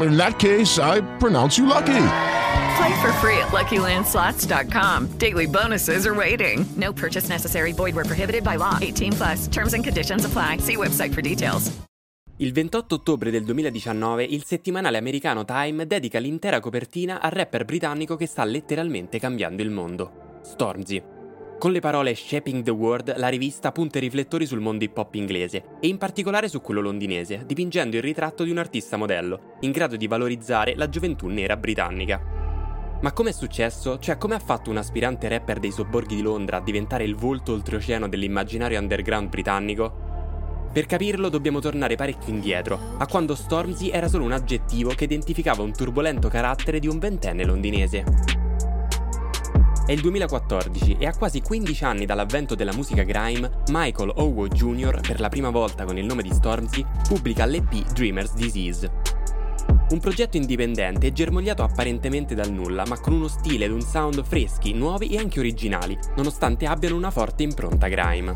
In that case, I pronounce you lucky. Play for free at LuckyLandSlots.com. Daily bonuses are waiting. No purchase necessary. Void where prohibited by law. 18 plus. Terms and conditions apply. See website for details. Il 28 ottobre del 2019 il settimanale americano Time dedica l'intera copertina al rapper britannico che sta letteralmente cambiando il mondo, Stormzy. Con le parole Shaping the World, la rivista punta i riflettori sul mondo hip hop inglese e in particolare su quello londinese, dipingendo il ritratto di un artista modello, in grado di valorizzare la gioventù nera britannica. Ma come è successo? Cioè, come ha fatto un aspirante rapper dei sobborghi di Londra a diventare il volto oltreoceano dell'immaginario underground britannico? Per capirlo dobbiamo tornare parecchio indietro, a quando Stormzy era solo un aggettivo che identificava un turbolento carattere di un ventenne londinese. È il 2014 e a quasi 15 anni dall'avvento della musica grime, Michael Owo Jr., per la prima volta con il nome di Stormzy, pubblica l'EP Dreamer's Disease. Un progetto indipendente germogliato apparentemente dal nulla, ma con uno stile ed un sound freschi, nuovi e anche originali, nonostante abbiano una forte impronta grime.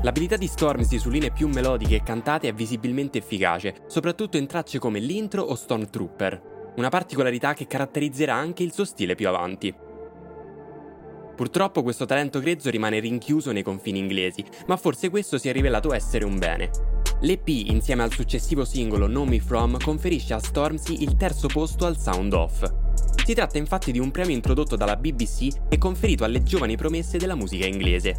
L'abilità di Stormzy su linee più melodiche e cantate è visibilmente efficace, soprattutto in tracce come l'intro o Stormtrooper, una particolarità che caratterizzerà anche il suo stile più avanti. Purtroppo questo talento grezzo rimane rinchiuso nei confini inglesi, ma forse questo si è rivelato essere un bene. L'EP, insieme al successivo singolo Know Me From, conferisce a Stormzy il terzo posto al Sound Off. Si tratta infatti di un premio introdotto dalla BBC e conferito alle giovani promesse della musica inglese.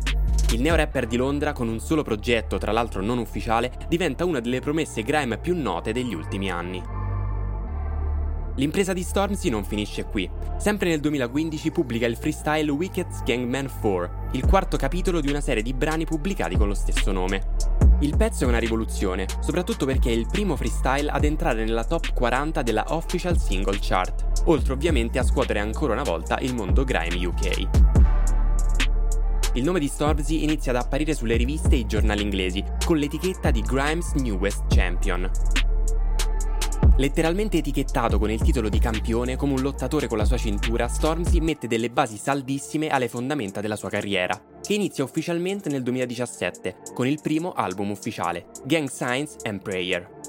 Il neo-rapper di Londra, con un solo progetto, tra l'altro non ufficiale, diventa una delle promesse grime più note degli ultimi anni. L'impresa di Stormzy non finisce qui. Sempre nel 2015 pubblica il freestyle Wicked Gangman 4, il quarto capitolo di una serie di brani pubblicati con lo stesso nome. Il pezzo è una rivoluzione, soprattutto perché è il primo freestyle ad entrare nella top 40 della Official Single Chart, oltre ovviamente a scuotere ancora una volta il mondo grime UK. Il nome di Stormzy inizia ad apparire sulle riviste e i giornali inglesi, con l'etichetta di Grimes Newest Champion. Letteralmente etichettato con il titolo di campione come un lottatore con la sua cintura, Stormzy mette delle basi saldissime alle fondamenta della sua carriera, che inizia ufficialmente nel 2017 con il primo album ufficiale, Gang Signs and Prayer.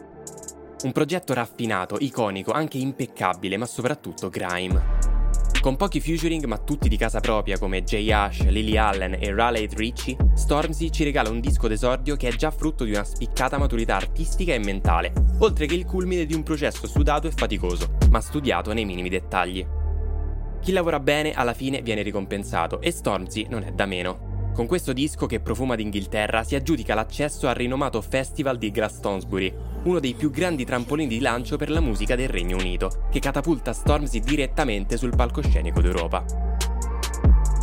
Un progetto raffinato, iconico, anche impeccabile, ma soprattutto grime. Con pochi featuring ma tutti di casa propria come Jay Ash, Lily Allen e Raleigh Ritchie, Stormzy ci regala un disco d'esordio che è già frutto di una spiccata maturità artistica e mentale, oltre che il culmine di un processo sudato e faticoso, ma studiato nei minimi dettagli. Chi lavora bene alla fine viene ricompensato e Stormzy non è da meno. Con questo disco che profuma d'Inghilterra si aggiudica l'accesso al rinomato Festival di Glastonbury, uno dei più grandi trampolini di lancio per la musica del Regno Unito, che catapulta Stormzy direttamente sul palcoscenico d'Europa.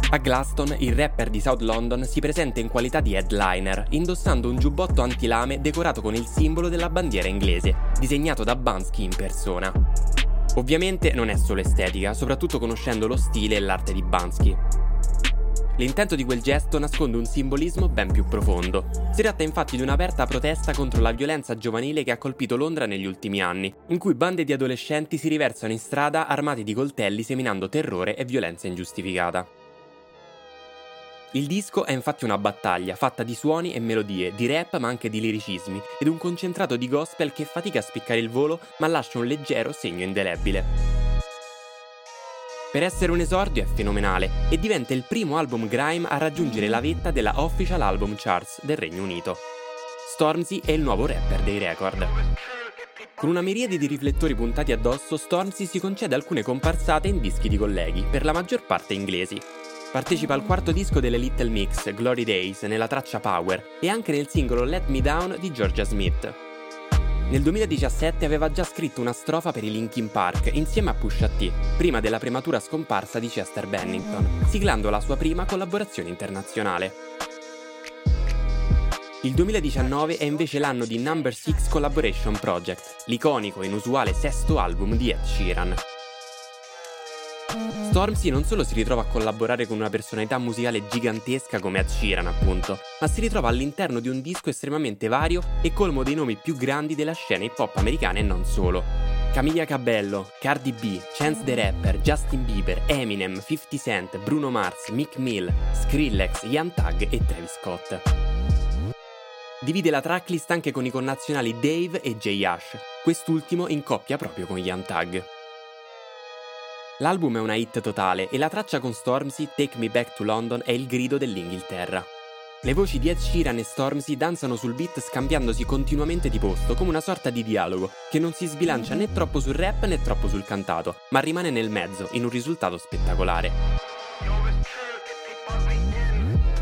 A Glaston, il rapper di South London si presenta in qualità di headliner, indossando un giubbotto antilame decorato con il simbolo della bandiera inglese, disegnato da Bansky in persona. Ovviamente non è solo estetica, soprattutto conoscendo lo stile e l'arte di Bansky. L'intento di quel gesto nasconde un simbolismo ben più profondo. Si tratta infatti di un'aperta protesta contro la violenza giovanile che ha colpito Londra negli ultimi anni, in cui bande di adolescenti si riversano in strada armati di coltelli seminando terrore e violenza ingiustificata. Il disco è infatti una battaglia fatta di suoni e melodie, di rap ma anche di liricismi ed un concentrato di gospel che fatica a spiccare il volo ma lascia un leggero segno indelebile. Per essere un esordio è fenomenale e diventa il primo album grime a raggiungere la vetta della Official Album Charts del Regno Unito. Stormzy è il nuovo rapper dei record. Con una miriade di riflettori puntati addosso, Stormzy si concede alcune comparsate in dischi di colleghi, per la maggior parte inglesi. Partecipa al quarto disco delle Little Mix, Glory Days, nella traccia Power e anche nel singolo Let Me Down di Georgia Smith. Nel 2017 aveva già scritto una strofa per i Linkin Park insieme a Pusha T, prima della prematura scomparsa di Chester Bennington, siglando la sua prima collaborazione internazionale. Il 2019 è invece l'anno di Number 6 Collaboration Project, l'iconico e inusuale sesto album di Ed Sheeran. Stormzy non solo si ritrova a collaborare con una personalità musicale gigantesca come Ed Sheeran, appunto, ma si ritrova all'interno di un disco estremamente vario e colmo dei nomi più grandi della scena hip hop americana e non solo. Camilla Cabello, Cardi B, Chance the Rapper, Justin Bieber, Eminem, 50 Cent, Bruno Mars, Mick Mill, Skrillex, Young Thug e Travis Scott. Divide la tracklist anche con i connazionali Dave e Jay Ash, quest'ultimo in coppia proprio con Young Thug. L'album è una hit totale e la traccia con Stormzy, Take Me Back to London, è il grido dell'Inghilterra. Le voci di Ed Sheeran e Stormzy danzano sul beat scambiandosi continuamente di posto, come una sorta di dialogo, che non si sbilancia né troppo sul rap né troppo sul cantato, ma rimane nel mezzo, in un risultato spettacolare.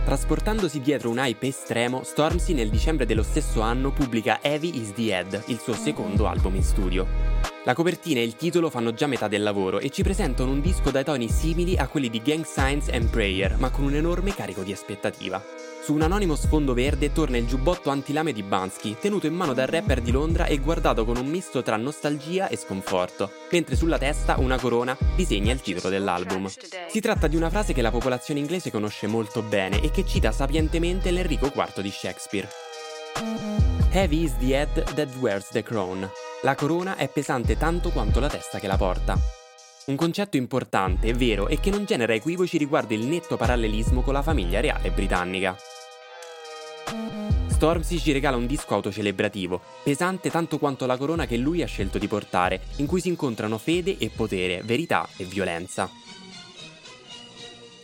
Trasportandosi dietro un hype estremo, Stormzy nel dicembre dello stesso anno pubblica Heavy is the Head, il suo secondo album in studio. La copertina e il titolo fanno già metà del lavoro e ci presentano un disco dai toni simili a quelli di Gang Signs and Prayer, ma con un enorme carico di aspettativa. Su un anonimo sfondo verde torna il giubbotto antilame di Bansky, tenuto in mano dal rapper di Londra e guardato con un misto tra nostalgia e sconforto, mentre sulla testa una corona disegna il titolo dell'album. Si tratta di una frase che la popolazione inglese conosce molto bene e che cita sapientemente l'Enrico IV di Shakespeare. Heavy is the head that wears the crown. La corona è pesante tanto quanto la testa che la porta. Un concetto importante, vero e che non genera equivoci riguardo il netto parallelismo con la famiglia reale britannica. Stormzy ci regala un disco autocelebrativo, pesante tanto quanto la corona che lui ha scelto di portare, in cui si incontrano fede e potere, verità e violenza.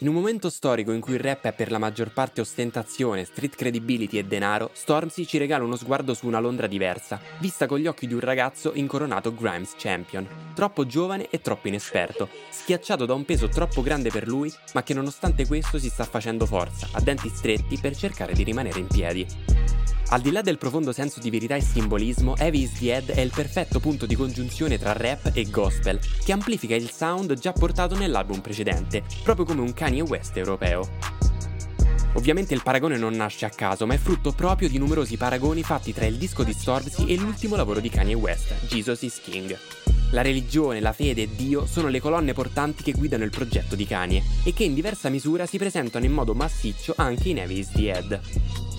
In un momento storico in cui il rap è per la maggior parte ostentazione, street credibility e denaro, Stormzy ci regala uno sguardo su una Londra diversa, vista con gli occhi di un ragazzo incoronato Grimes Champion, troppo giovane e troppo inesperto, schiacciato da un peso troppo grande per lui, ma che nonostante questo si sta facendo forza, a denti stretti, per cercare di rimanere in piedi. Al di là del profondo senso di verità e simbolismo, Heavy is the Head è il perfetto punto di congiunzione tra rap e gospel, che amplifica il sound già portato nell'album precedente, proprio come un Kanye West europeo. Ovviamente il paragone non nasce a caso, ma è frutto proprio di numerosi paragoni fatti tra il disco di Stormzy e l'ultimo lavoro di Kanye West, Jesus is King. La religione, la fede e Dio sono le colonne portanti che guidano il progetto di Kanye e che in diversa misura si presentano in modo massiccio anche in Heavy is the Head.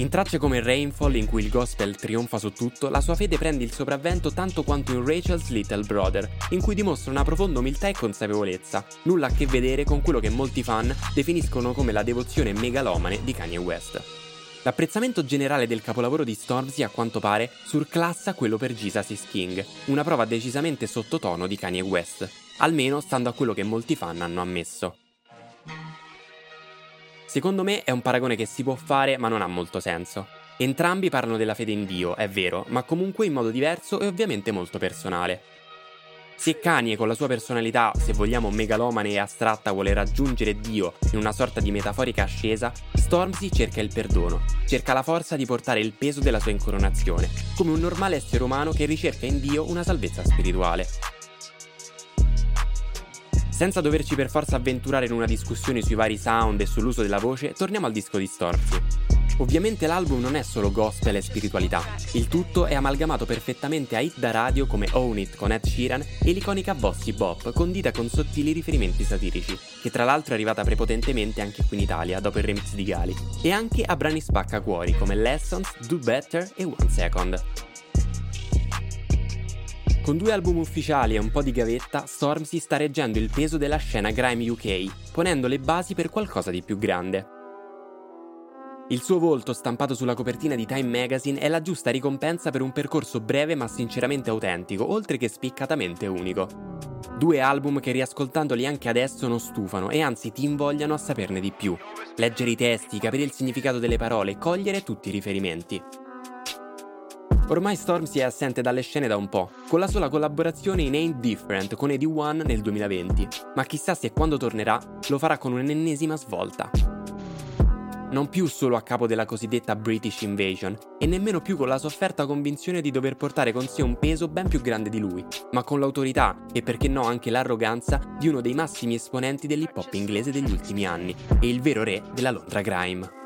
In tracce come Rainfall, in cui il gospel trionfa su tutto, la sua fede prende il sopravvento tanto quanto in Rachel's Little Brother, in cui dimostra una profonda umiltà e consapevolezza, nulla a che vedere con quello che molti fan definiscono come la devozione megalomane di Kanye West. L'apprezzamento generale del capolavoro di Stormzy, a quanto pare, surclassa quello per Jesus is King, una prova decisamente sottotono di Kanye West, almeno stando a quello che molti fan hanno ammesso. Secondo me è un paragone che si può fare ma non ha molto senso. Entrambi parlano della fede in Dio, è vero, ma comunque in modo diverso e ovviamente molto personale. Se Kanye con la sua personalità, se vogliamo megalomane e astratta, vuole raggiungere Dio in una sorta di metaforica ascesa, Stormzy cerca il perdono, cerca la forza di portare il peso della sua incoronazione, come un normale essere umano che ricerca in Dio una salvezza spirituale. Senza doverci per forza avventurare in una discussione sui vari sound e sull'uso della voce, torniamo al disco di Stormzy. Ovviamente l'album non è solo gospel e spiritualità, il tutto è amalgamato perfettamente a hit da radio come Own It con Ed Sheeran e l'iconica Bossy Bop condita con sottili riferimenti satirici, che tra l'altro è arrivata prepotentemente anche qui in Italia dopo il remix di Gali, e anche a brani spaccacuori come Lessons, Do Better e One Second. Con due album ufficiali e un po' di gavetta, Stormzy sta reggendo il peso della scena grime UK, ponendo le basi per qualcosa di più grande. Il suo volto stampato sulla copertina di Time Magazine è la giusta ricompensa per un percorso breve ma sinceramente autentico, oltre che spiccatamente unico. Due album che riascoltandoli anche adesso non stufano e anzi ti invogliano a saperne di più. Leggere i testi, capire il significato delle parole, cogliere tutti i riferimenti. Ormai Stormzy è assente dalle scene da un po', con la sola collaborazione in Ain't Different con Eddie One nel 2020, ma chissà se quando tornerà lo farà con un'ennesima svolta. Non più solo a capo della cosiddetta British Invasion, e nemmeno più con la sofferta convinzione di dover portare con sé un peso ben più grande di lui, ma con l'autorità e perché no anche l'arroganza di uno dei massimi esponenti dell'hip hop inglese degli ultimi anni, e il vero re della Londra Grime.